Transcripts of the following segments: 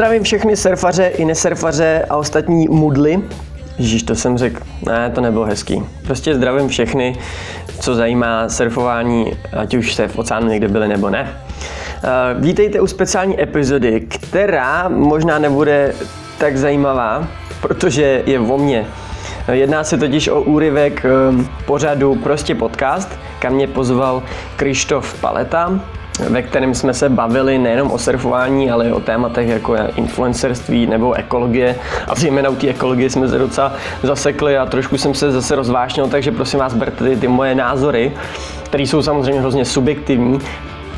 Zdravím všechny surfaře i nesurfaře a ostatní mudly. Ježíš, to jsem řekl, ne, to nebylo hezký. Prostě zdravím všechny, co zajímá surfování, ať už jste v oceánu někde byli nebo ne. Eh, vítejte u speciální epizody, která možná nebude tak zajímavá, protože je o mně. Jedná se totiž o úryvek eh, pořadu Prostě podcast, kam mě pozval Krištof Paleta, ve kterém jsme se bavili nejenom o surfování, ale i o tématech jako influencerství nebo ekologie. A zejména u té ekologie jsme se docela zasekli a trošku jsem se zase rozvášnil, takže prosím vás, berte ty, ty moje názory, které jsou samozřejmě hrozně subjektivní,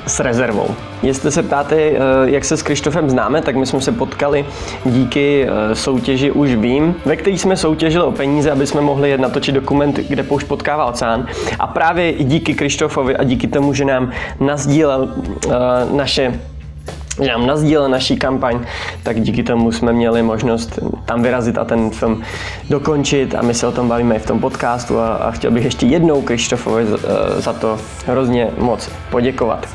s rezervou. Jestli se ptáte, eh, jak se s Krištofem známe, tak my jsme se potkali díky eh, soutěži Už vím, ve který jsme soutěžili o peníze, aby jsme mohli natočit dokument, kde poušť potkává oceán. A právě díky Krištofovi a díky tomu, že nám nazdílel uh, naše že nám nazdílel naší kampaň, tak díky tomu jsme měli možnost tam vyrazit a ten film dokončit a my se o tom bavíme i v tom podcastu a, a chtěl bych ještě jednou Krištofovi za to hrozně moc poděkovat.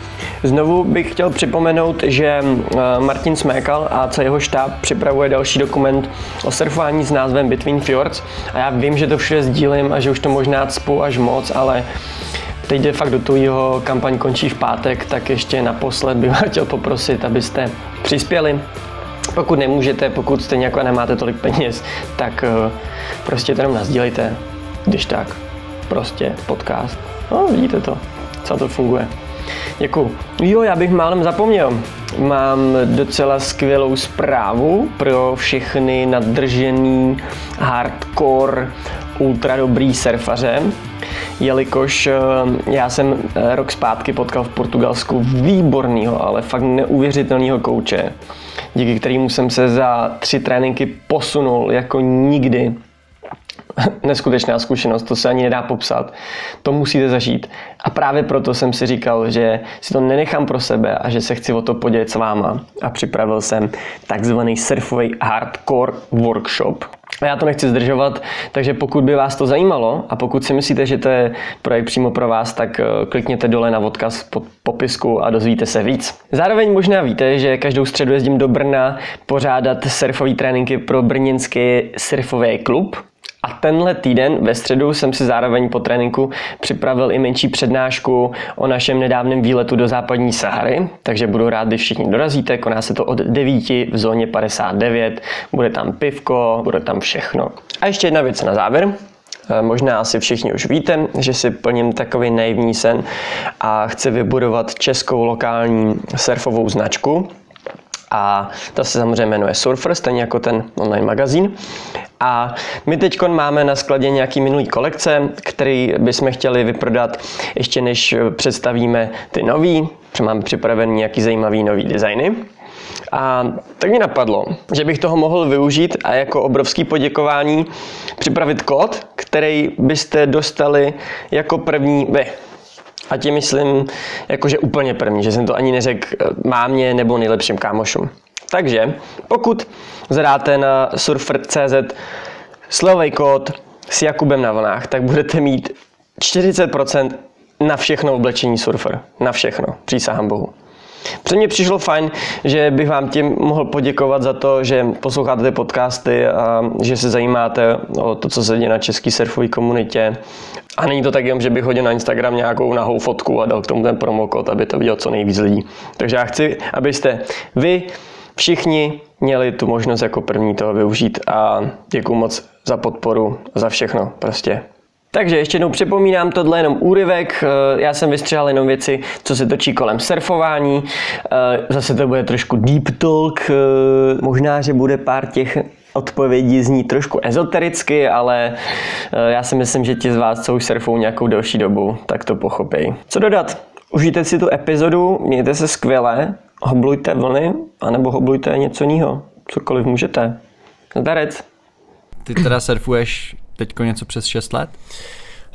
Znovu bych chtěl připomenout, že eh, Martin Smékal a celý jeho štáb připravuje další dokument o surfování s názvem Between Fjords a já vím, že to vše sdílím a že už to možná cpu až moc, ale teď de fakt do toho jeho kampaň končí v pátek, tak ještě naposled bych vás chtěl poprosit, abyste přispěli pokud nemůžete, pokud stejně jako nemáte tolik peněz, tak eh, prostě to jenom nazdílejte, když tak, prostě podcast. No, vidíte to, co to funguje. Děkuju. Jo, já bych málem zapomněl. Mám docela skvělou zprávu pro všechny nadržený hardcore ultra dobrý surfaře, jelikož eh, já jsem eh, rok zpátky potkal v Portugalsku výborného, ale fakt neuvěřitelného kouče, díky kterému jsem se za tři tréninky posunul jako nikdy neskutečná zkušenost, to se ani nedá popsat. To musíte zažít. A právě proto jsem si říkal, že si to nenechám pro sebe a že se chci o to podělit s váma. A připravil jsem takzvaný surfový hardcore workshop. A já to nechci zdržovat, takže pokud by vás to zajímalo a pokud si myslíte, že to je projekt přímo pro vás, tak eh, klikněte dole na odkaz pod popisku a dozvíte se víc. Zároveň možná víte, že každou středu jezdím do Brna pořádat surfové tréninky pro brněnský surfový klub. A tenhle týden ve středu jsem si zároveň po tréninku připravil i menší přednášku o našem nedávném výletu do západní Sahary, takže budu rád, když všichni dorazíte, koná se to od 9 v zóně 59, bude tam pivko, bude tam všechno. A ještě jedna věc na závěr. Eh, možná asi všichni už víte, že si plním takový naivní sen a chci vybudovat českou lokální surfovou značku, a ta se samozřejmě jmenuje Surfer, stejně jako ten online magazín. A my teď máme na skladě nějaký minulý kolekce, který bychom chtěli vyprodat ještě než představíme ty nový, protože máme připravený nějaký zajímavý nový designy. A tak mi napadlo, že bych toho mohl využít a jako obrovský poděkování připravit kód, který byste dostali jako první vy. A tím myslím, jakože úplně první, že jsem to ani neřekl eh, mámě nebo nejlepším kámošům. Takže pokud zadáte na surfer.cz slovej kód s Jakubem na vlnách, tak budete mít 40% na všechno oblečení surfer. Na všechno. Přísahám Bohu. Pro mě přišlo fajn, že bych vám tím mohl poděkovat za to, že posloucháte ty podcasty a že se zajímáte o to, co se děje na české surfové komunitě. A není to tak jenom, že bych hodil na Instagram nějakou nahou fotku a dal k tomu ten promokód, aby to viděl co nejvíc lidí. Takže já chci, abyste vy všichni měli tu možnost jako první toho využít a děkuji moc za podporu, za všechno prostě. Takže ještě jednou připomínám, tohle je jenom úryvek, eh, já jsem vystřihal jenom věci, co se točí kolem surfování, eh, zase to bude trošku deep talk, eh, možná, že bude pár těch odpovědí zní trošku ezotericky, ale já si myslím, že ti z vás, co už surfou nějakou delší dobu, tak to pochopí. Co dodat? Užijte si tu epizodu, mějte se skvěle, hoblujte vlny, anebo hoblujte něco jiného, cokoliv můžete. Zdarec. Ty teda surfuješ teďko něco přes 6 let?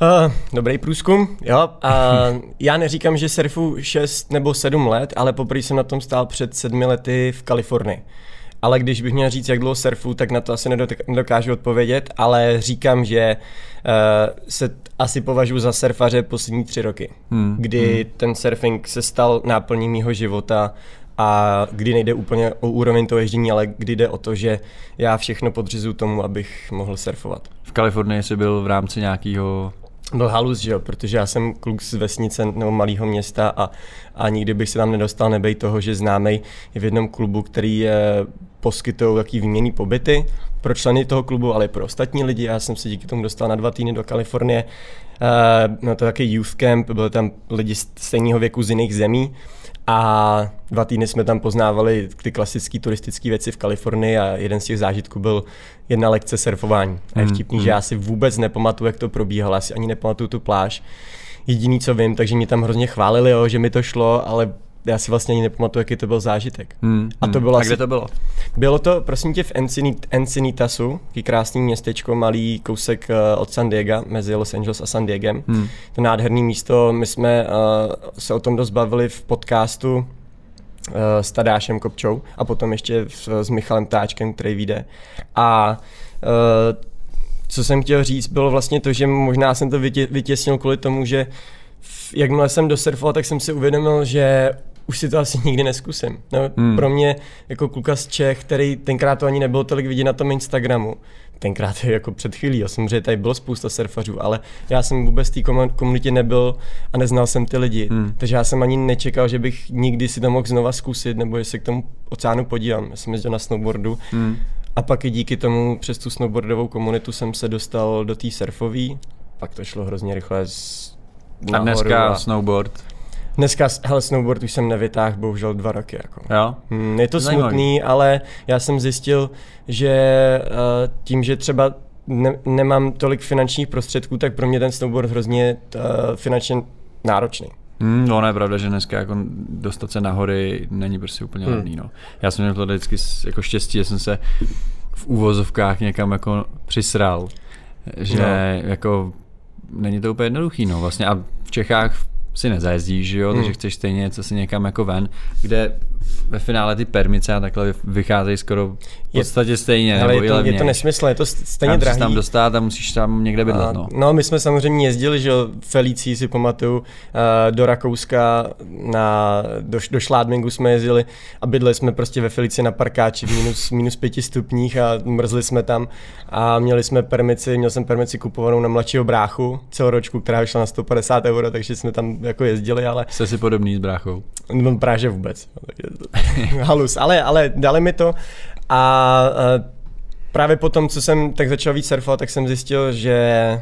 Uh, dobrý průzkum, jo. A já neříkám, že surfu 6 nebo 7 let, ale poprvé jsem na tom stál před sedmi lety v Kalifornii. Ale když bych měl říct, jak dlouho surfu, tak na to asi nedokážu odpovědět, ale říkám, že uh, se asi považuji za surfaře poslední tři roky, hmm. kdy hmm. ten surfing se stal náplní mýho života a kdy nejde úplně o úroveň toho ježdění, ale kdy jde o to, že já všechno podřizuju tomu, abych mohl surfovat. V Kalifornii jsi byl v rámci nějakého byl halus, že jo, protože já jsem kluk z vesnice nebo malého města a, a nikdy bych se tam nedostal nebej toho, že známej je v jednom klubu, který je, poskytují taký výměný pobyty pro členy toho klubu, ale i pro ostatní lidi. Já jsem se díky tomu dostal na dva týdny do Kalifornie. Uh, no to taky youth camp, byly tam lidi stejného věku z jiných zemí a dva týdny jsme tam poznávali ty klasické turistické věci v Kalifornii a jeden z těch zážitků byl jedna lekce surfování. A je hmm, vtipný, mm. že já si vůbec nepamatuju, jak to probíhalo, asi ani nepamatuju tu pláž. Jediný, co vím, takže mi tam hrozně chválili, jo, že mi to šlo, ale já si vlastně ani nepamatuju, jaký to byl zážitek. Hmm, a to hmm. bylo a asi, kde to bylo? Bylo to, prosím tě, v Encinit, Encinitasu, taký krásný městečko, malý kousek uh, od San Diego, mezi Los Angeles a San Diego. Hmm. To nádherné místo, my jsme uh, se o tom dost bavili v podcastu uh, s Tadášem Kopčou a potom ještě v, s Michalem Táčkem, který vyjde. A uh, co jsem chtěl říct, bylo vlastně to, že možná jsem to vytě, vytěsnil kvůli tomu, že jakmile jsem dosurfoval, tak jsem si uvědomil, že už si to asi nikdy neskusím. No, hmm. Pro mě jako kluka z Čech, který tenkrát to ani nebylo tolik vidět na tom Instagramu, tenkrát jako před chvílí, a samozřejmě tady bylo spousta surfařů, ale já jsem vůbec v té komunitě nebyl a neznal jsem ty lidi, hmm. takže já jsem ani nečekal, že bych nikdy si to mohl znova zkusit, nebo jestli k tomu oceánu podívám. Já jsem jezdil na snowboardu hmm. a pak i díky tomu přes tu snowboardovou komunitu jsem se dostal do té surfové, pak to šlo hrozně rychle z a dneska a... snowboard? Dneska, hele, snowboard už jsem nevytáhl, bohužel dva roky. Jako. Jo? Hmm, je to Zajímavý. smutný, ale já jsem zjistil, že uh, tím, že třeba ne, nemám tolik finančních prostředků, tak pro mě ten snowboard hrozně uh, finančně náročný. Hmm, no, je pravda, že dneska jako dostat se na hory není prostě úplně hmm. levný. No. Já jsem měl to vždycky jako štěstí, že jsem se v úvozovkách někam jako přisral. Že no. jako není to úplně jednoduchý, no vlastně a v Čechách si nezajezdíš, že jo, hmm. takže chceš stejně něco si někam jako ven, kde ve finále ty permice a takhle vycházejí skoro v podstatě stejně. Ale nebo je, to, je to nesmysl, je to stejně drahý. tam dostat a musíš tam někde bydlet. No. no, my jsme samozřejmě jezdili, že Felicí si pamatuju, do Rakouska, na, do, do Šládmingu jsme jezdili a bydleli jsme prostě ve Felici na parkáči v minus, minus pěti stupních a mrzli jsme tam a měli jsme permici, měl jsem permici kupovanou na mladšího bráchu celoročku, která vyšla na 150 euro, takže jsme tam jako jezdili, ale... Jste si podobný s bráchou? No právě vůbec. Halus, ale, ale dali mi to a, a právě potom, co jsem tak začal víc surfovat, tak jsem zjistil, že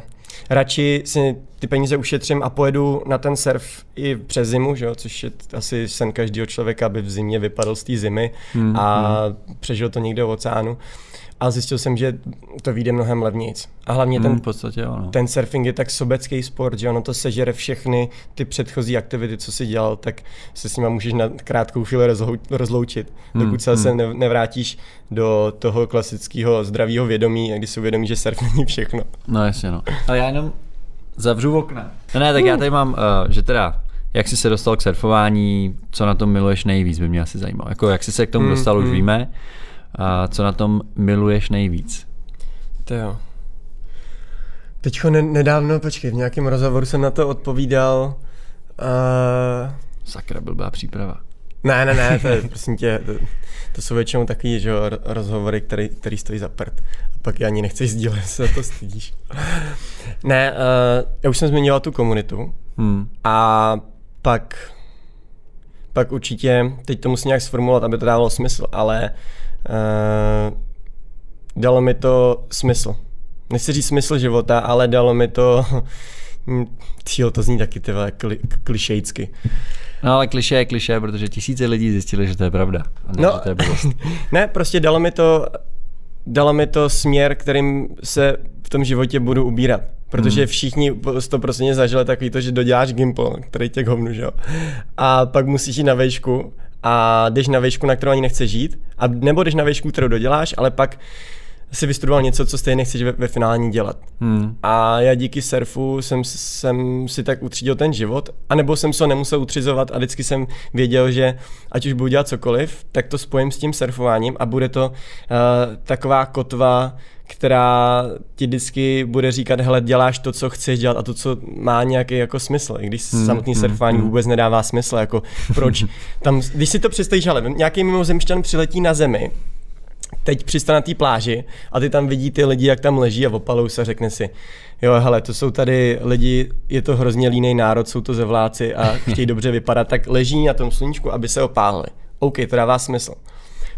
radši si ty peníze ušetřím a pojedu na ten surf i přes zimu, že jo? což je asi sen každého člověka, aby v zimě vypadl z té zimy hmm, a hmm. přežil to někde v oceánu a zjistil jsem, že to vyjde mnohem levnějc. A hlavně ten, mm, v podstatě, ano. ten surfing je tak sobecký sport, že ono to sežere všechny ty předchozí aktivity, co si dělal, tak se s nima můžeš na krátkou chvíli rozloučit, mm, dokud se mm. se nevrátíš do toho klasického zdravého vědomí, kdy si uvědomí, že surf není všechno. No jasně, no. Ale já jenom zavřu okna. No ne, tak já tady mám, uh, že teda jak jsi se dostal k surfování, co na tom miluješ nejvíc, by mě asi zajímalo. Jako jak jsi se k tomu mm, dostal, mm. už víme. A co na tom miluješ nejvíc? To jo. Teďko ne- nedávno, počkej, v nějakém rozhovoru jsem na to odpovídal. Uh... Sakra, blbá příprava. Ne, ne, ne, to je, prosím tě, to, to jsou většinou takový že, rozhovory, který, který stojí za prd. A pak je ani nechceš sdílet, se to stydíš. ne, uh, já už jsem zmiňoval tu komunitu hmm. a pak, pak určitě, teď to musím nějak sformulovat, aby to dávalo smysl, ale uh, dalo mi to smysl. Nechci říct smysl života, ale dalo mi to... Cíl to zní taky tyhle kli, klišejcky. No ale kliše je kliše, protože tisíce lidí zjistili, že to je pravda. A ne, no, že to je ne, prostě dalo mi to dalo mi to směr, kterým se v tom životě budu ubírat. Protože hmm. všichni to prostě zažili takový to, že doděláš gimpl, který tě hovnu, že jo. A pak musíš jít na vejšku a jdeš na výšku, na kterou ani nechceš žít, a nebo jdeš na výšku, kterou doděláš, ale pak si vystudoval něco, co stejně nechceš ve, ve finále dělat. Hmm. A já díky surfu jsem, jsem si tak utřídil ten život, anebo jsem se nemusel utřizovat a vždycky jsem věděl, že ať už budu dělat cokoliv, tak to spojím s tím surfováním a bude to uh, taková kotva, která ti vždycky bude říkat, hele, děláš to, co chceš dělat a to, co má nějaký jako smysl, i když hmm, samotný surfování hmm, vůbec nedává smysl, jako proč tam, když si to představíš, ale nějaký mimozemšťan přiletí na zemi, teď přistane na té pláži a ty tam vidí ty lidi, jak tam leží a opalou se, řekne si, jo, hele, to jsou tady lidi, je to hrozně líný národ, jsou to zevláci a chtějí dobře vypadat, tak leží na tom sluníčku, aby se opálili. OK, to dává smysl.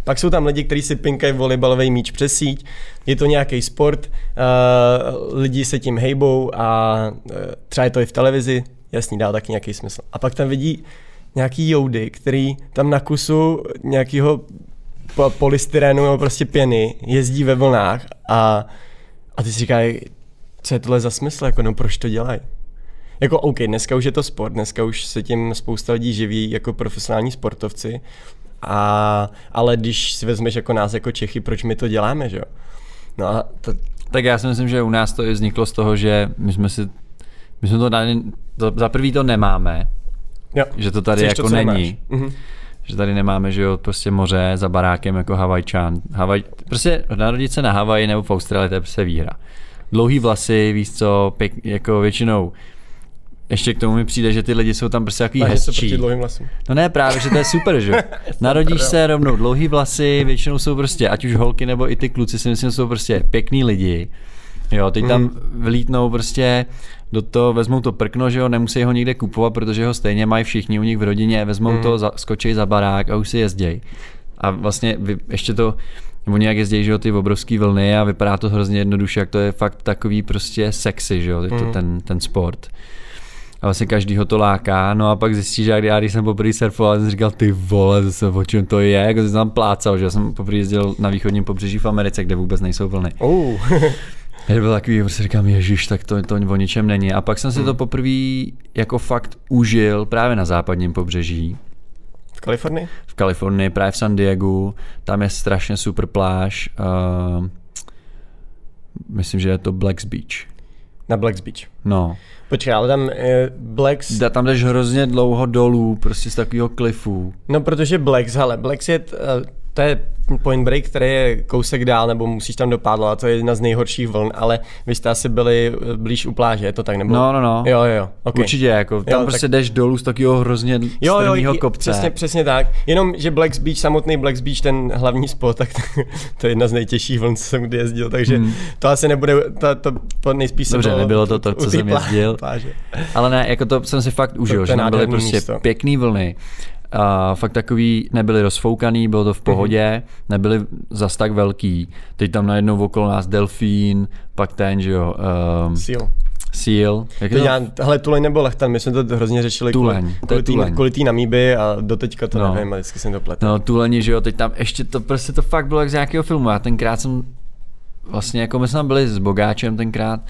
Pak jsou tam lidi, kteří si pinkají volejbalový míč přes síť, je to nějaký sport, uh, lidi se tím hejbou a uh, třeba je to i v televizi, jasný, dá taky nějaký smysl. A pak tam vidí nějaký joudy, který tam na kusu nějakého polystyrenu nebo prostě pěny jezdí ve vlnách a, a ty si říkají, co je tohle za smysl, jako no proč to dělají? Jako OK, dneska už je to sport, dneska už se tím spousta lidí živí jako profesionální sportovci, a, ale když si vezmeš jako nás jako Čechy, proč my to děláme, že jo? No a to... Tak já si myslím, že u nás to vzniklo z toho, že my jsme si, my jsme to, dali, to za prvý to nemáme, jo. že to tady Chceš jako to, není. Mhm. Že tady nemáme, že jo, prostě moře za barákem jako Havajčan. Havaj, prostě narodit se na Havaji nebo v Austrálii, to je prostě výhra. Dlouhý vlasy, víš co, pěk, jako většinou ještě k tomu mi přijde, že ty lidi jsou tam prostě takový Takže hezčí. No ne, právě, že to je super, že Narodíš se rovnou dlouhý vlasy, většinou jsou prostě, ať už holky nebo i ty kluci si myslím, jsou prostě pěkný lidi. Jo, teď tam hmm. vlítnou prostě do toho, vezmou to prkno, že jo, nemusí ho nikde kupovat, protože ho stejně mají všichni u nich v rodině, vezmou hmm. to, za, skočí za barák a už si jezdějí. A vlastně vy, ještě to, Oni jak jezdí, že jo, ty obrovské vlny a vypadá to hrozně jednoduše, jak to je fakt takový prostě sexy, že jo, hmm. ten, ten sport a vlastně každý ho to láká, no a pak zjistí, že já když jsem poprvé surfoval, jsem říkal, ty vole, zase o čem to je, jako jsem tam plácal, že já jsem poprvé jezdil na východním pobřeží v Americe, kde vůbec nejsou vlny. Oh. Já byl takový, prostě říkám, ježiš, tak to, to o ničem není. A pak jsem si hmm. to poprvé jako fakt užil právě na západním pobřeží. V Kalifornii? V Kalifornii, právě v San Diego. Tam je strašně super pláž. Uh, myslím, že je to Blacks Beach. Na Blacks Beach. No. Počkej, ale tam je Blacks... Da, tam jdeš hrozně dlouho dolů, prostě z takového klifu. No protože Blacks, hele, Blacks je, uh, to je Point Break, který je kousek dál, nebo musíš tam dopádlat, a to je jedna z nejhorších vln, ale vy jste asi byli eh, blíž u pláže, je to tak? Nebo... No, no, no. Jo, jo, jo. Okay. Určitě, jako tam jo, prostě tak... jdeš dolů z takového hrozně jo, jo, kopce. Přesně, přesně tak. Jenom, že Blacks Beach, samotný Blacks Beach, ten hlavní spot, tak to je jedna z nejtěžších vln, co jsem kdy jezdil, takže hmm. to asi nebude, to, to, to nejspíš Dobře, bylo, nebylo to to, co jsem jezdil. Pláže. Ale ne, jako to jsem si fakt užil, to, že tam byly prostě místo. pěkný vlny a fakt takový nebyli rozfoukaný, bylo to v pohodě, mm-hmm. nebyli zas tak velký. Teď tam najednou okolo nás delfín, pak ten, že jo. Um, Seal. Seal. Jak to? Já, hele, tuleň nebo lechtan, my jsme to hrozně řešili tuleň, kvůli, kvůli, kvůli tý namíby a doteďka to no. nevím, ale vždycky jsem to pletl. No tuleni, že jo, teď tam ještě to, prostě to fakt bylo jak z nějakého filmu, já tenkrát jsem vlastně jako my jsme tam byli s Bogáčem tenkrát,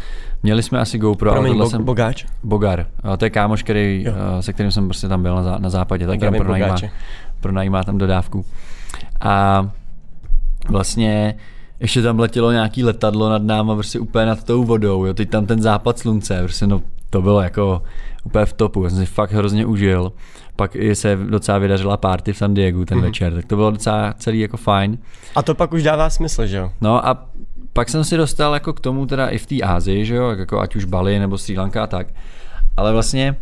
měli jsme asi GoPro. Promiň, bo, jsem, Bogáč? Bogar, a to je kámoš, který, jo. se kterým jsem prostě tam byl na, na západě, tak tam pronajímá, pronajímá tam dodávku. A vlastně ještě tam letělo nějaký letadlo nad náma, prostě úplně nad tou vodou, jo, teď tam ten západ slunce, prostě no, to bylo jako úplně v topu, já jsem si fakt hrozně užil. Pak se docela vydařila party v San Diego ten mm. večer, tak to bylo docela celý jako fajn. A to pak už dává smysl, že jo? No a pak jsem si dostal jako k tomu teda i v té Ázii, že jo, jako ať už Bali nebo Sri Lanka a tak. Ale vlastně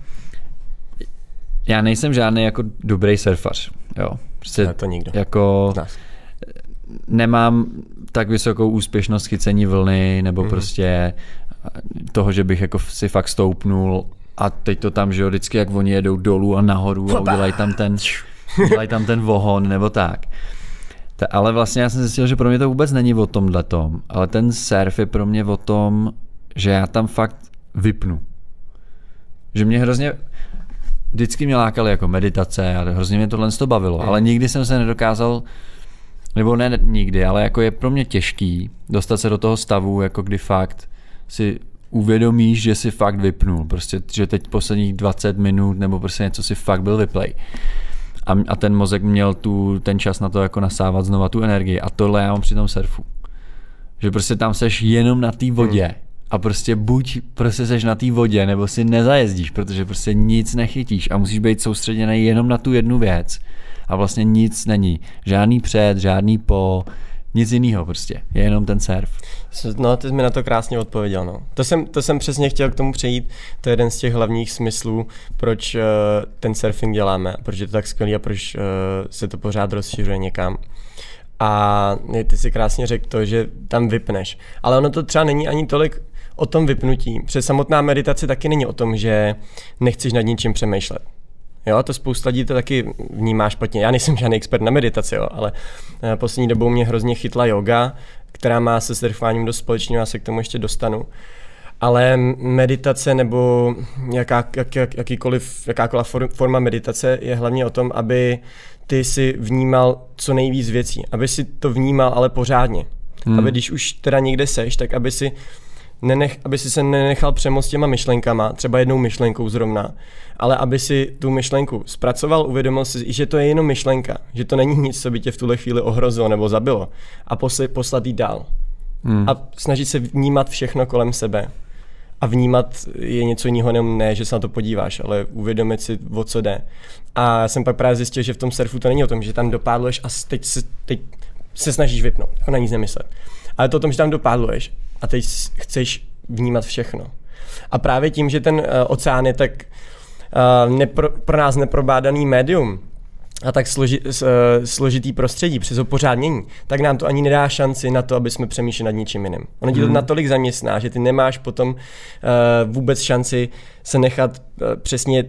já nejsem žádný jako dobrý surfař, jo. Prostě ne, to nikdo. Jako nemám tak vysokou úspěšnost chycení vlny, nebo mm-hmm. prostě toho, že bych jako si fakt stoupnul a teď to tam, že jo, vždycky jak oni jedou dolů a nahoru a udělají tam ten, udělají tam ten vohon nebo tak. Ta, ale vlastně já jsem zjistil, že pro mě to vůbec není o tom tom, ale ten surf je pro mě o tom, že já tam fakt vypnu. Že mě hrozně vždycky mě lákaly jako meditace a hrozně mě tohle to bavilo, mm. ale nikdy jsem se nedokázal nebo ne nikdy, ale jako je pro mě těžký dostat se do toho stavu, jako kdy fakt si uvědomíš, že si fakt vypnul, prostě, že teď posledních 20 minut nebo prostě něco si fakt byl vyplay. A, a ten mozek měl tu, ten čas na to jako nasávat znova tu energii a tohle já mám při tom surfu. Že prostě tam seš jenom na té vodě hmm. a prostě buď prostě seš na té vodě, nebo si nezajezdíš, protože prostě nic nechytíš a musíš být soustředěný jenom na tu jednu věc a vlastně nic není. Žádný před, žádný po, Nic jiného prostě, je jenom ten surf. No, ty jsi mi na to krásně odpověděl. No. To, jsem, to jsem přesně chtěl k tomu přejít. To je jeden z těch hlavních smyslů, proč uh, ten surfing děláme, proč je to tak skvělý a proč uh, se to pořád rozšiřuje někam. A ty si krásně řekl to, že tam vypneš. Ale ono to třeba není ani tolik o tom vypnutí. Přes samotná meditace taky není o tom, že nechceš nad ničím přemýšlet. Jo, to spousta lidí to taky vnímá špatně. Já nejsem žádný expert na meditaci, jo, ale eh, poslední dobou mě hrozně chytla yoga, která má se surfováním dost společného, já se k tomu ještě dostanu. Ale meditace nebo jaká, jak, jak, jakýkoliv, jakákoliv forma meditace je hlavně o tom, aby ty si vnímal co nejvíc věcí, aby si to vnímal ale pořádně. Hmm. Aby když už teda někde seš, tak aby si nenech, aby si se nenechal přemost těma myšlenkama, třeba jednou myšlenkou zrovna, ale aby si tu myšlenku zpracoval, uvědomil si, že to je jenom myšlenka, že to není nic, co by tě v tuhle chvíli ohrozilo nebo zabilo a posl- poslat jí dál. Hmm. A snažit se vnímat všechno kolem sebe. A vnímat je něco jiného, jenom ne, že se na to podíváš, ale uvědomit si, o co jde. A já jsem pak právě zjistil, že v tom surfu to není o tom, že tam dopádluješ a teď se, teď se snažíš vypnout, jako na nic nemyslet. Ale to o tom, že tam dopádluješ a teď chceš vnímat všechno. A právě tím, že ten uh, oceán je tak uh, nepro, pro nás neprobádaný médium, a tak složi, uh, složitý prostředí přes opořádnění, tak nám to ani nedá šanci na to, aby jsme přemýšleli nad ničím jiným. Ono ti to hmm. natolik zaměstná, že ty nemáš potom uh, vůbec šanci se nechat uh, přesně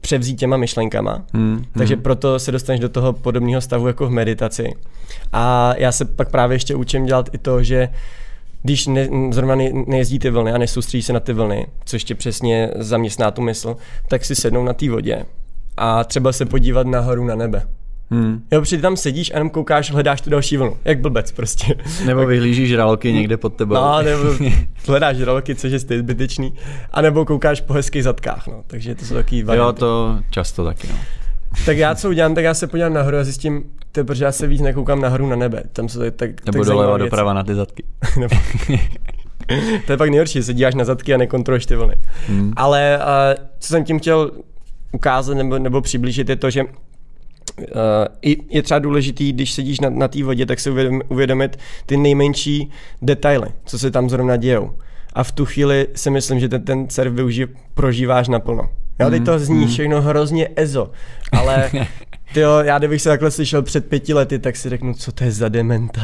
převzít těma myšlenkama. Hmm, Takže hmm. proto se dostaneš do toho podobného stavu jako v meditaci. A já se pak právě ještě učím dělat i to, že když ne, zrovna ne, nejezdí ty vlny a nesoustředí se na ty vlny, což tě přesně zaměstná tu mysl, tak si sednou na té vodě a třeba se podívat nahoru na nebe. Hmm. Jo, protože tam sedíš a jenom koukáš, hledáš tu další vlnu. Jak blbec prostě. Nebo vyhlížíš žraloky někde pod tebou. No, nebo hledáš žraloky, což je zbytečný. A nebo koukáš po hezkých zadkách, no. Takže to jsou takový varianty. Jo, to často taky, no. Tak já co udělám, tak já se podívám nahoru a zjistím, to protože já se víc nekoukám nahoru na nebe. Tam se tak, Nebo tak doleva doprava na ty zadky. to je pak nejhorší, se díváš na zadky a nekontroluješ ty vlny. Hmm. Ale uh, co jsem tím chtěl ukázat nebo, nebo přiblížit je to, že Uh, je třeba důležitý, když sedíš na, na té vodě, tak si uvědom, uvědomit ty nejmenší detaily, co se tam zrovna dějou. A v tu chvíli si myslím, že ten, ten surf využij, prožíváš naplno. Jo, teď to mm, zní mm. všechno hrozně ezo, ale Ty jo, já kdybych se takhle slyšel před pěti lety, tak si řeknu, co to je za dementa.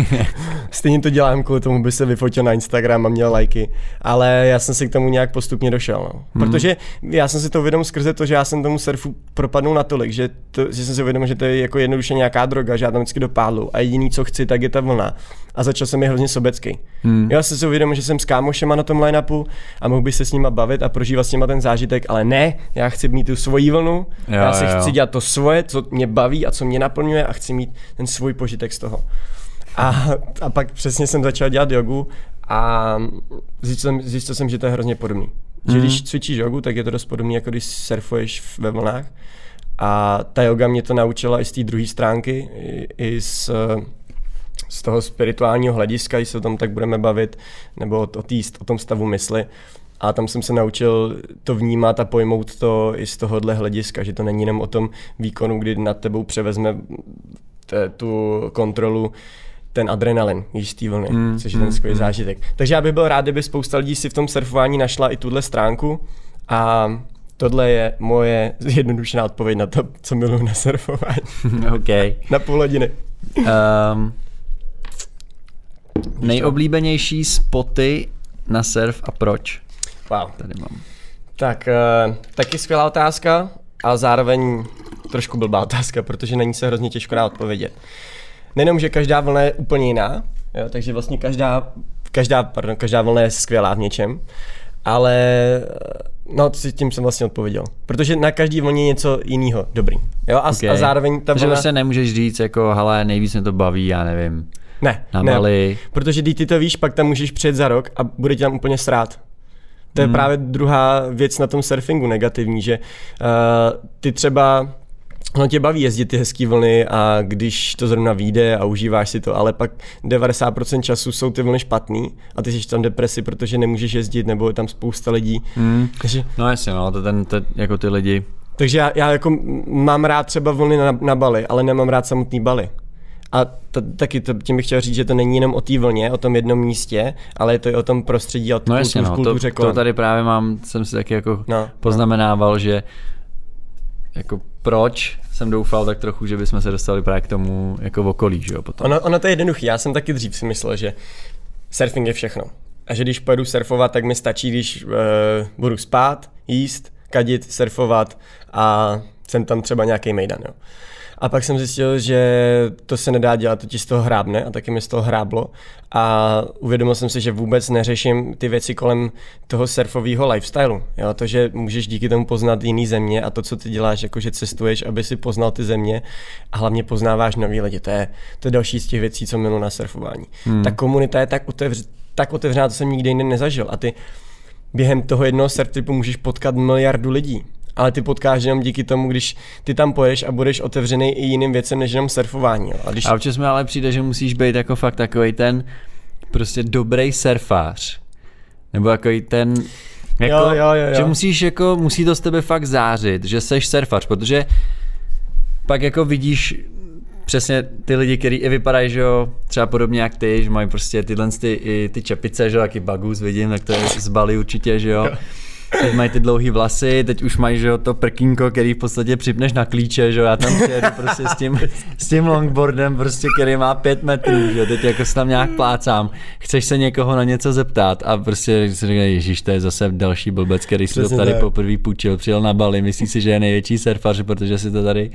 Stejně to dělám kvůli tomu, by se vyfotil na Instagram a měl lajky, ale já jsem si k tomu nějak postupně došel, no. Hmm. Protože já jsem si to uvědomil skrze to, že já jsem tomu surfu propadnul natolik, že, to, že jsem si uvědomil, že to je jako jednoduše nějaká droga, že já tam vždycky dopádlu a jediný, co chci, tak je ta vlna. A začal jsem je hrozně sobecký. Hmm. Já jsem si uvědomil, že jsem s kámošema na tom line-upu a mohl bych se s nima bavit a prožívat s nima ten zážitek, ale ne, já chci mít tu svoji vlnu, jo, já si jo. chci dělat to svoje, co mě baví a co mě naplňuje a chci mít ten svůj požitek z toho. A, a pak přesně jsem začal dělat jogu a zjistil jsem, zjistil jsem že to je hrozně podobný. Mm. Že když mhm. cvičíš jogu, tak je to dost podobný, jako když surfuješ ve vlnách. A ta yoga mě to naučila i z té druhé stránky, i, i z, z toho spirituálního hlediska, když se o tom tak budeme bavit, nebo o, o, tý, o tom stavu mysli. A tam jsem se naučil to vnímat a pojmout to i z tohohle hlediska, že to není jenom o tom výkonu, kdy nad tebou převezme te, tu kontrolu ten adrenalin, té vlny, mm, což je ten mm, skvělý mm. zážitek. Takže já bych byl rád, kdyby spousta lidí si v tom surfování našla i tuhle stránku a tohle je moje zjednodušená odpověď na to, co miluji na surfování. OK. na půl hodiny. Um, nejoblíbenější spoty na surf a proč? Wow. Tady mám. Tak, uh, taky skvělá otázka a zároveň trošku blbá otázka, protože není se hrozně těžko dá odpovědět. Nejenom, že každá vlna je úplně jiná, jo, takže vlastně každá, každá, pardon, každá vlna je skvělá v něčem, ale eh, no s tím jsem vlastně odpověděl. Protože na každý vlně je něco jiného dobrý. Jo, a, okay. a zároveň ta vlna... Takže vlastně nemůžeš říct jako, hele, nejvíc mě to baví, já nevím. Ne, na ne, Bali. protože když ty to víš, pak tam můžeš přijet za rok a bude ti tam úplně srát. To je hmm. právě druhá věc na tom surfingu negativní, že uh, ty třeba Ono tě baví jezdit ty hezké vlny a když to zrovna vyjde a užíváš si to, ale pak 90% času jsou ty vlny špatný a ty jsi tam depresi, protože nemůžeš jezdit nebo je tam spousta lidí. Hmm. Takže, no jasně, no, to ten, to, jako ty lidi. Takže já, já jako mám rád třeba vlny na, na Bali, ale nemám rád samotný Bali. A to, taky to, tím bych chtěl říct, že to není jenom o té vlně, o tom jednom místě, ale je to i o tom prostředí, o No jasně, no, to, kultuře to tady právě mám, jsem si taky jako No, poznamenával, že jako proč jsem doufal tak trochu, že bychom se dostali právě k tomu jako v okolí, že jo, potom. Ono, ono to je jednoduché. Já jsem taky dřív si myslel, že surfing je všechno. A že když pojedu surfovat, tak mi stačí, když uh, budu spát, jíst, kadit, surfovat a jsem tam třeba nějaký mejdan. Jo. A pak jsem zjistil, že to se nedá dělat, to ti z toho hrábne a taky mi z toho hráblo. A uvědomil jsem si, že vůbec neřeším ty věci kolem toho surfového lifestylu. Jo? To, že můžeš díky tomu poznat jiný země a to, co ty děláš, jako že cestuješ, aby si poznal ty země a hlavně poznáváš nový lidi. To je, to je další z těch věcí, co milu na surfování. Hmm. Ta komunita je tak, otevř, tak otevřená, to jsem nikdy jinde nezažil. A ty během toho jednoho surf můžeš potkat miliardu lidí ale ty potkáš jenom díky tomu, když ty tam pojedeš a budeš otevřený i jiným věcem než jenom surfování. Jo. A, když... a občas mi ale přijde, že musíš být jako fakt takový ten prostě dobrý surfář. Nebo takový ten jako, Jo, jo, jo, jo. že musíš jako, musí to z tebe fakt zářit, že seš surfař, protože pak jako vidíš přesně ty lidi, kteří i vypadají, že jo, třeba podobně jak ty, že mají prostě tyhle ty, i ty čepice, že jo, taky bagus vidím, tak to je z Bali určitě, že jo. Teď mají ty dlouhé vlasy, teď už mají že jo, to prkínko, který v podstatě připneš na klíče, že jo, já tam přijedu prostě s tím, s tím longboardem, prostě, který má pět metrů, že jo, teď jako se tam nějak plácám, chceš se někoho na něco zeptat a prostě si říká, ježíš, to je zase další blbec, který si to tady tak. poprvé půjčil, přijel na Bali, myslí si, že je největší surfař, protože si to tady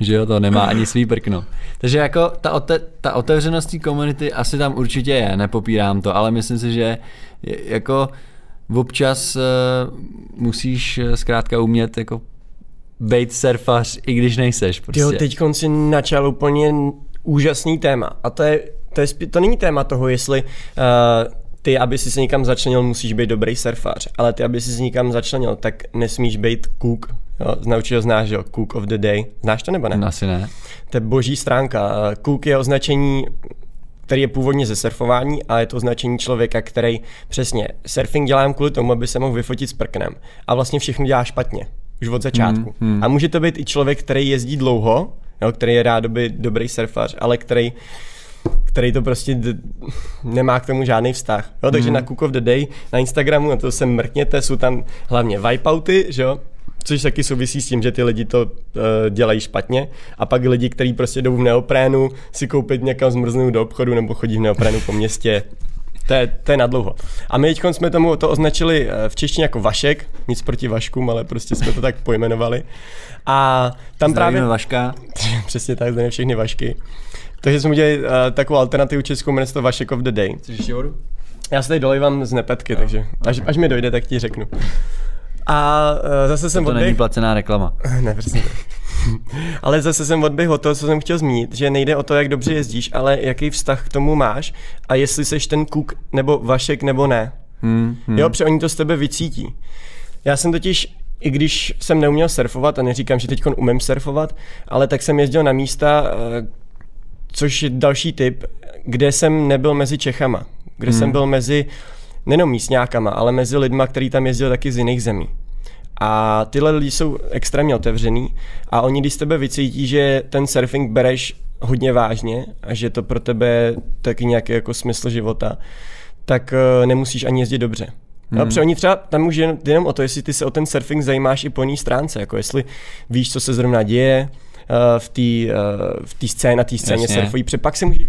že jo, to nemá ani svý prkno. Takže jako ta, ote, ta otevřenost té komunity asi tam určitě je, nepopírám to, ale myslím si, že je, jako občas uh, musíš eh, zkrátka umět jako být surfař, i když nejseš prostě. Ty teď si načal úplně úžasný téma. A to, je, to, je, to není téma toho, jestli uh, ty, aby si se někam začlenil, musíš být dobrý surfář, ale ty, aby si se někam začlenil, tak nesmíš být cook. Jo, naučil znáš, jo, cook of the day. Znáš to nebo ne? Asi ne. To je boží stránka. Cook je označení který je původně ze surfování a je to označení člověka, který přesně surfing dělám kvůli tomu, aby se mohl vyfotit s prknem. A vlastně všechno dělá špatně. Už od začátku. Hmm, hmm. A může to být i člověk, který jezdí dlouho, jo, který je rád doby dobrý surfař, ale který který to prostě d- nemá k tomu žádný vztah. Jo, takže Mhm. na Cook of the Day na Instagramu, na to se mrkněte, jsou tam hlavně wipeouty, že jo, což taky souvisí s tím, že ty lidi to uh, dělají špatně a pak lidi, kteří prostě jdou v neoprénu si koupit někam zmrzlinu do obchodu nebo chodí v neoprénu po městě, to je, to je nadlouho. A my teď jsme tomu to označili eh, v češtině jako Vašek, nic proti Vaškům, ale prostě jsme to tak pojmenovali. A tam Zdravíme právě... Vaška. Přesně tak, zdravím všechny Vašky. Takže jsme udělali uh, takovou alternativu českou, jmenuje se to Vašek of the Day. Chceš ještě vodu? Já se tady dolejvám z nepetky, takže až, až mi dojde, tak ti řeknu. A uh, zase jsem To není odběh... placená reklama. ne, přesně tak. Ale zase jsem odběh o to, co jsem chtěl zmínit, že nejde o to, jak dobře jezdíš, ale jaký vztah k tomu máš a jestli seš ten kuk nebo Vašek nebo ne. Hmm, hmm. Jo, protože oni to z tebe vycítí. Já jsem totiž, i když jsem neuměl surfovat, a neříkám, že teď umím surfovat, ale tak jsem jezdil na místa, eh, což je další typ, kde jsem nebyl mezi Čechama, kde Hmm. jsem byl mezi nejenom místňákama, ale mezi lidma, který tam jezdil taky z jiných zemí. A tyhle lidi jsou extrémně otevřený a oni, když z tebe vycítí, že ten surfing bereš hodně vážně a že to pro tebe je taky nějaký jako smysl života, tak uh, nemusíš ani jezdit dobře. Hmm. No, protože oni třeba tam už jen, jenom o to, jestli ty se o ten surfing zajímáš i po jiné stránce, jako jestli víš, co se zrovna děje uh, v té uh, v scéně, na té scéně surfují, protože pak se můžeš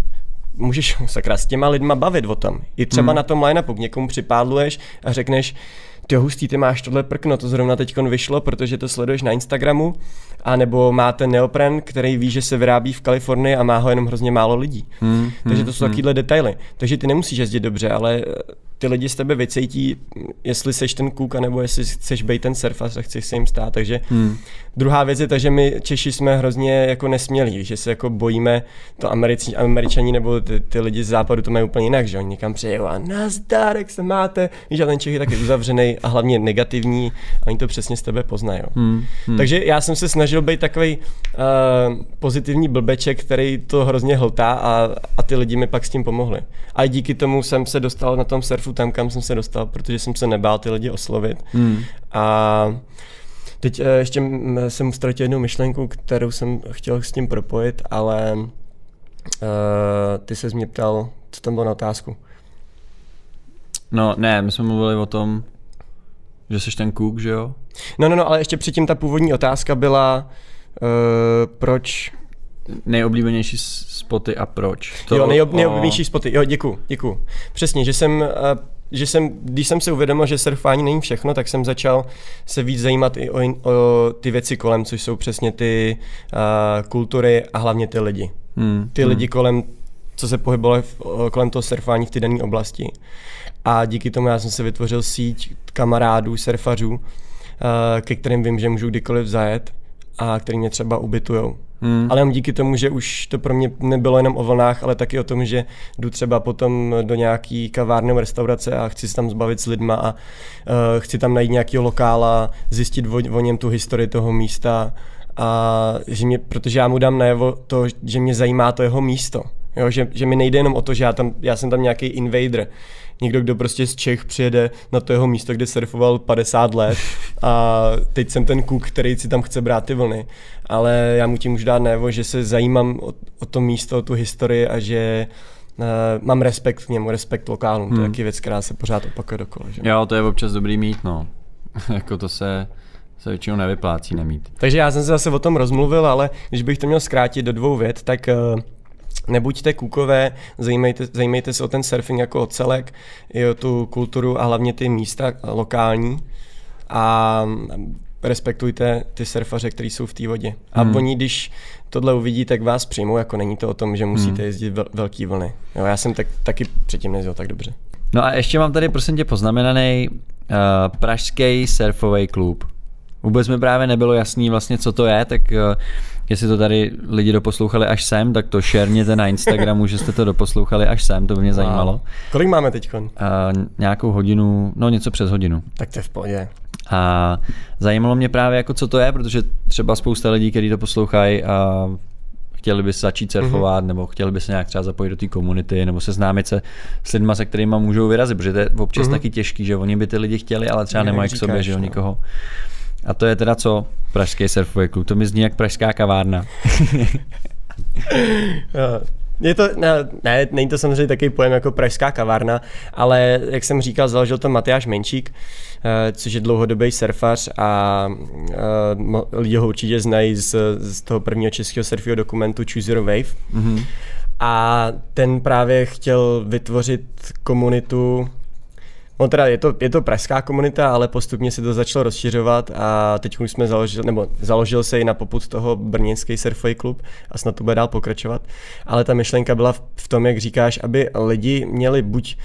můžeš sakra s těma lidma bavit o tom. I třeba Hmm. na tom line-upu k někomu připádluješ a řekneš, ty hustý, ty máš tohle prkno, to zrovna teď vyšlo, protože to sleduješ na Instagramu, a nebo máte neopren, který ví, že se vyrábí v Kalifornii a má ho jenom hrozně málo lidí. Hmm, Takže hmm, to jsou takovéhle detaily. Takže ty nemusíš jezdit dobře, ale eh, ty lidi z tebe vycejtí, jestli seš ten kůk, nebo jestli chceš být ten surfař a chceš se jim stát. Takže Hmm. druhá věc je ta, že my Češi jsme hrozně jako nesmělí, že se jako bojíme, to Americi, Američani nebo ty, ty lidi z západu to mají úplně jinak, že oni někam přijedou a nazdar, jak se máte. Víš, a ten Čech je taky uzavřený a hlavně negativní a oni to přesně z tebe poznají. Hmm. Hmm. Takže já jsem se snažil být takový uh, pozitivní blbeček, který to hrozně hltá a, a ty lidi mi pak s tím pomohli. A díky tomu jsem se dostal na tom surfu tam, kam jsem se dostal, protože jsem se nebál ty lidi oslovit. Hmm. A teď uh, ještě jsem ztratil jednu myšlenku, kterou jsem chtěl s tím propojit, ale ty se mě ptal, co tam bylo na otázku. No ne, my jsme mluvili o tom, že jsi ten kuk, že jo? No, no, no, ale ještě předtím ta původní otázka byla, uh, proč... Nejoblíbenější spoty a proč? To jo, nejob, nejoblíbenější spoty, jo, děkuji, děkuji. Přesně, že jsem, uh, že jsem, když jsem si uvědomil, že surfání není všechno, tak jsem začal se víc zajímat i o, o ty věci kolem, což jsou přesně ty uh, kultury a hlavně ty lidi. Hmm. Ty hmm. lidi kolem, co se pohybovali kolem toho surfání v té dané oblasti. A díky tomu já jsem se vytvořil síť kamarádů, surfařů, eh, ke kterým vím, že můžu kdykoliv zajet a který mě třeba ubytujou. Hmm. Ale díky tomu, že už to pro mě nebylo jenom o vlnách, ale taky o tom, že jdu třeba potom do nějaký kavárny nebo restaurace a chci se tam zbavit s lidma a uh, chci tam najít nějakého lokála, zjistit o, o něm tu historii toho místa a že mě, protože já mu dám najevo to, že mě zajímá to jeho místo. Jo, že, že mi nejde jenom o to, že já, tam, já jsem tam nějaký invader, někdo, kdo prostě z Čech přijede na to jeho místo, kde surfoval 50 let a teď jsem ten kuk, který si tam chce brát ty vlny. Ale já mu tím můžu dát najevo, že se zajímám o, o to místo, o tu historii a že uh, mám respekt k němu, respekt lokálům. Hmm. To je hmm. taky věc, která se pořád opakuje dokola. Že? Jo, to je občas dobrý mít, no. jako to se se většinou nevyplácí nemít. Takže já jsem se zase o tom rozmluvil, ale když bych to měl zkrátit do dvou vět, tak uh, nebuďte kukové, zajímejte, zajímejte se o ten surfing jako o celek, i o tu kulturu a hlavně ty místa lokální a respektujte ty surfaře, kteří jsou v té vodě. A hmm. oni, když tohle uvidí, tak vás přijmou, jako není to o tom, že musíte hmm. jezdit vel, velký vlny. Jo, já jsem tak, taky předtím nejezdil tak dobře. No a ještě mám tady prosím tě poznamenaný uh, Pražský surfový klub. Vůbec mi právě nebylo jasný vlastně, co to je, tak uh, Jestli to tady lidi doposlouchali až sem, tak to šerněte na Instagramu, že jste to doposlouchali až sem, to by mě zajímalo. Wow. Kolik máme teď? Uh, nějakou hodinu, no něco přes hodinu. Tak to je v pohodě. A zajímalo mě právě, jako co to je, protože třeba spousta lidí, kteří to poslouchají a chtěli by se začít surfovat, mm-hmm. nebo chtěli by se nějak třeba zapojit do té komunity, nebo seznámit se s lidmi, se kterými můžou vyrazit, protože to je občas mm-hmm. taky těžký, že oni by ty lidi chtěli, ale třeba nemají k sobě, že jo, no. nikoho. A to je teda co? Pražský surfový klub. To mi zní jak pražská kavárna. Je to, ne, ne, není to samozřejmě takový pojem jako pražská kavárna, ale jak jsem říkal, založil to Matyáš Menčík, eh, což je dlouhodobý surfař a uh, lidi ho určitě znají z, z toho prvního českého surfového dokumentu Choose Your Wave. Mm-hmm. A ten právě chtěl vytvořit komunitu No teda je to, je to pražská komunita, ale postupně se to začalo rozšiřovat a teď už jsme založili, nebo založil se i na poput toho brněnský surfový klub a snad to bude dál pokračovat. Ale ta myšlenka byla v, tom, jak říkáš, aby lidi měli buď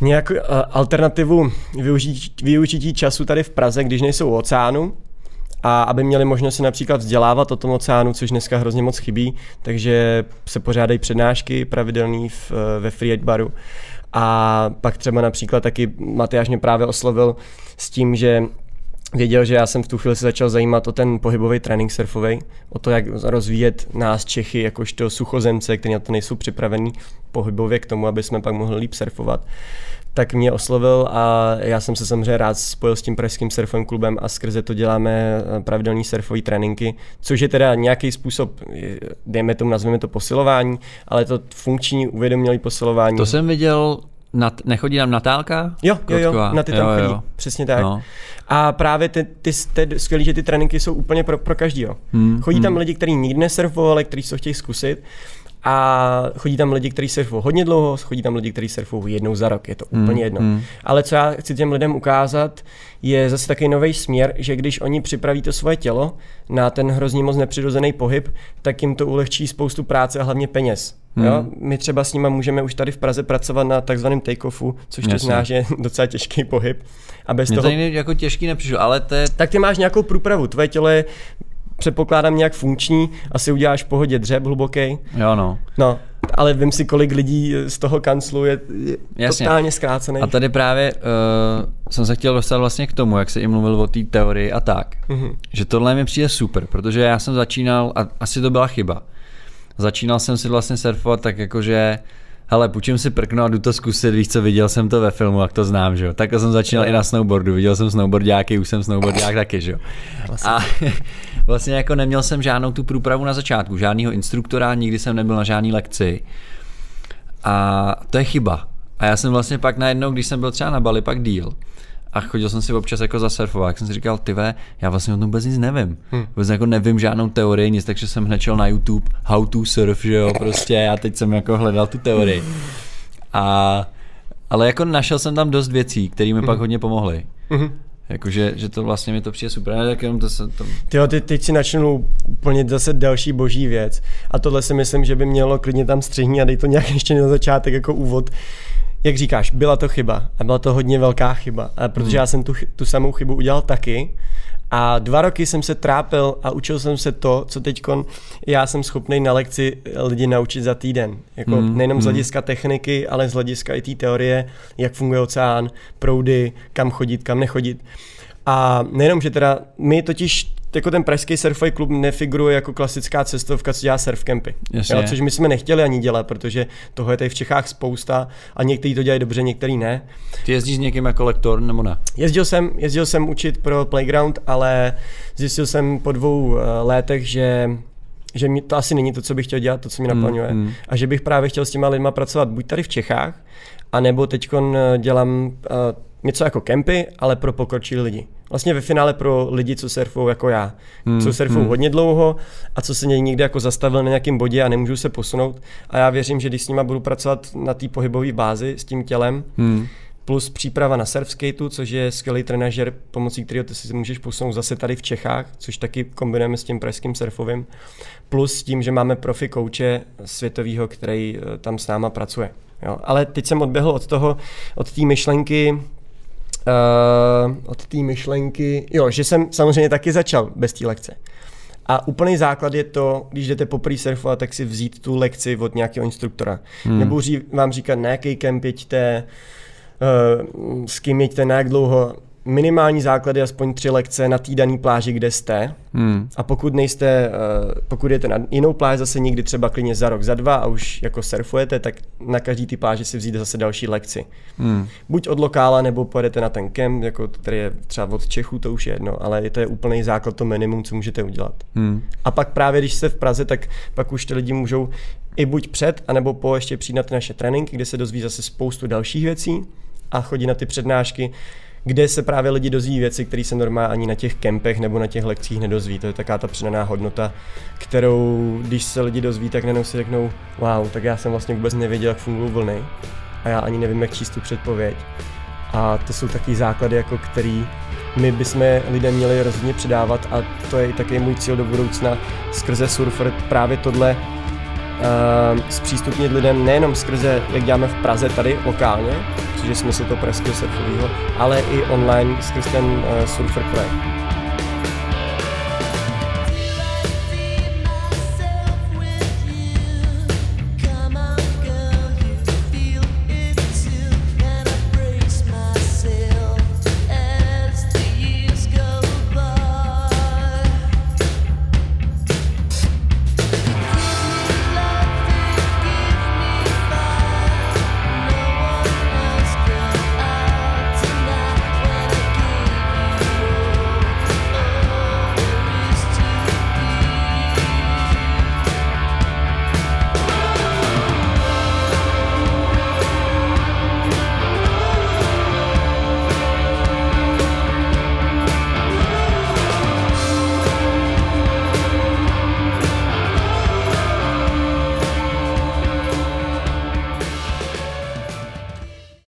nějakou uh, alternativu využití, využití času tady v Praze, když nejsou u oceánu, a aby měli možnost se například vzdělávat o tom oceánu, což dneska hrozně moc chybí, takže se pořádají přednášky pravidelný v, eh, ve Free baru a pak třeba například taky Matyáš mě právě oslovil s tím, že věděl, že já jsem v tu chvíli se začal zajímat o ten pohybový trénink surfový, o to, jak rozvíjet nás Čechy jakožto suchozemce, kteří na to nejsou připravení pohybově k tomu, aby jsme pak mohli líp surfovat tak mě oslovil a já jsem se samozřejmě rád spojil s tím pražským surfovým klubem a skrze to děláme eh, pravidelný surfové tréninky, což je teda nějaký způsob, dejme tomu, nazveme to posilování, ale to funkční uvědomělé posilování. To jsem viděl Nat, nechodí tam Natálka? Jo, jo, jo, na ty tam jo, chodí, jo. přesně tak. No. A právě ty, ty, ty skvělý, že ty tréninky jsou úplně pro, pro každýho. Hmm, chodí hmm. tam lidi, kteří nikdy nesurfovali, kteří se chtějí zkusit a chodí tam lidi, kteří surfují hodně dlouho, chodí tam lidi, kteří surfují jednou za rok, je to úplně mm, jedno. Mm. Ale co já chci těm lidem ukázat, je zase takový nový směr, že když oni připraví to svoje tělo na ten hrozně moc nepřirozený pohyb, tak jim to ulehčí spoustu práce a hlavně peněz. Hmm. Jo? My třeba s nimi můžeme už tady v Praze pracovat na takzvaném take-offu, což to zná, že je docela těžký pohyb. A bez Mě toho... to jako těžký nepřišlo, ale to je... Tak ty máš nějakou průpravu, tvoje tělo je předpokládám nějak funkční, asi uděláš v pohodě dřeb hluboký. Jo no. No, ale vím si, kolik lidí z toho kanclu je, je Jasně. totálně zkrácený. A tady právě uh, jsem se chtěl dostat vlastně k tomu, jak se i mluvil o té teorii a tak, mm-hmm. že tohle mi přijde super, protože já jsem začínal, a asi to byla chyba, začínal jsem si vlastně surfovat tak jakože hele, půjčím si prkno a jdu to zkusit, víš co, viděl jsem to ve filmu, jak to znám, že jo. Tak jsem začínal i na snowboardu, viděl jsem snowboardiáky, už jsem snowboardiák taky, že jo. A vlastně jako neměl jsem žádnou tu průpravu na začátku, žádného instruktora, nikdy jsem nebyl na žádný lekci. A to je chyba. A já jsem vlastně pak najednou, když jsem byl třeba na Bali, pak díl, a chodil jsem si občas jako za surfovat, jak jsem si říkal, ty já vlastně o tom vůbec nic nevím. Hmm. Vůbec jako nevím žádnou teorii, nic, takže jsem hned na YouTube how to surf, že jo, prostě a teď jsem jako hledal tu teorii. A, ale jako našel jsem tam dost věcí, které mi hmm. pak hodně pomohly. Hmm. Jakože že to vlastně mi to přijde super, ne, tak jenom to se to... Tyjo, ty, teď si načnu úplně zase další boží věc a tohle si myslím, že by mělo klidně tam střihní a dej to nějak ještě na začátek jako úvod jak říkáš, byla to chyba a byla to hodně velká chyba, a protože hmm. já jsem tu, tu samou chybu udělal taky a dva roky jsem se trápil a učil jsem se to, co teď já jsem schopný na lekci lidi naučit za týden. Jako hmm. nejenom z hmm. hlediska techniky, ale z hlediska i té teorie, jak funguje oceán, proudy, kam chodit, kam nechodit. A nejenom, že teda my totiž jako ten pražský surfový klub nefiguruje jako klasická cestovka, co dělá surfcampy. Jo, což my jsme nechtěli ani dělat, protože toho je tady v Čechách spousta a někteří to dělají dobře, někteří ne. Ty jezdíš s někým jako lektor nebo ne? Jezdil jsem, jezdil jsem učit pro Playground, ale zjistil jsem po dvou uh, létech, že že mi to asi není to, co bych chtěl dělat, to, co mě hmm, naplňuje. Mm, mm. A že bych právě chtěl s těma lidma pracovat buď tady v Čechách, anebo teď eh, dělám uh, něco jako kempy, ale pro pokročilé lidi. Vlastně ve finále pro lidi, co surfují jako já. Hmm, co surfují hmm. hodně dlouho a co se někdy jako zastavil na nějakém bodě a nemůžu se posunout. A já věřím, že když s nima budu pracovat na té pohybové bázi s tím tělem, hmm. plus příprava na surf skateu, což je skvělý trenažer, pomocí kterého ty si můžeš posunout zase tady v Čechách, což taky kombinujeme s tím pražským surfovým, plus s tím, že máme profi kouče světového, který eh, tam s náma pracuje. Jo. Ale teď jsem odběhl od toho, od té myšlenky, uh, od té myšlenky, jo, že jsem samozřejmě taky začal bez té lekce. A úplný základ je to, když jdete poprý surfovat, tak si vzít tu lekci od nějakého instruktora. Hmm. Nebo vám říkat, na jaký kemp jeďte, uh, s kým jeďte, na jak dlouho minimální základy, aspoň tři lekce na té dané pláži, kde jste. Hmm. A pokud nejste, eh, pokud jdete na jinou pláž zase někdy třeba klidně za rok, za dva a už jako surfujete, tak na každý ty pláži si vzít zase další lekci. Hmm. Buď od lokála, nebo pojedete na ten kemp, jako který je třeba od Čechů, to už je jedno, ale to je úplný základ, to minimum, co můžete udělat. Hmm. A pak právě, když jste v Praze, tak pak už ty lidi můžou i buď před, anebo po ještě přijít na ty naše tréninky, kde se dozví zase spoustu dalších věcí a chodí na ty přednášky kde se právě lidi dozví věci, které se normálně ani na těch kempech nebo na těch lekcích nedozví. To je taká ta přidaná hodnota, kterou, když se lidi dozví, tak nenou si řeknou, wow, tak já jsem vlastně vůbec nevěděl, jak fungují vlny a já ani nevím, jak číst tu předpověď. A to jsou taky základy, jako který my bychom lidem měli rozhodně předávat a to je i taky můj cíl do budoucna skrze Surfer právě tohle uh, zpřístupnit lidem nejenom skrze, jak děláme v Praze tady lokálně, což je smysl toho pražského surfového, ale i online skrz ten uh, surfer projekt.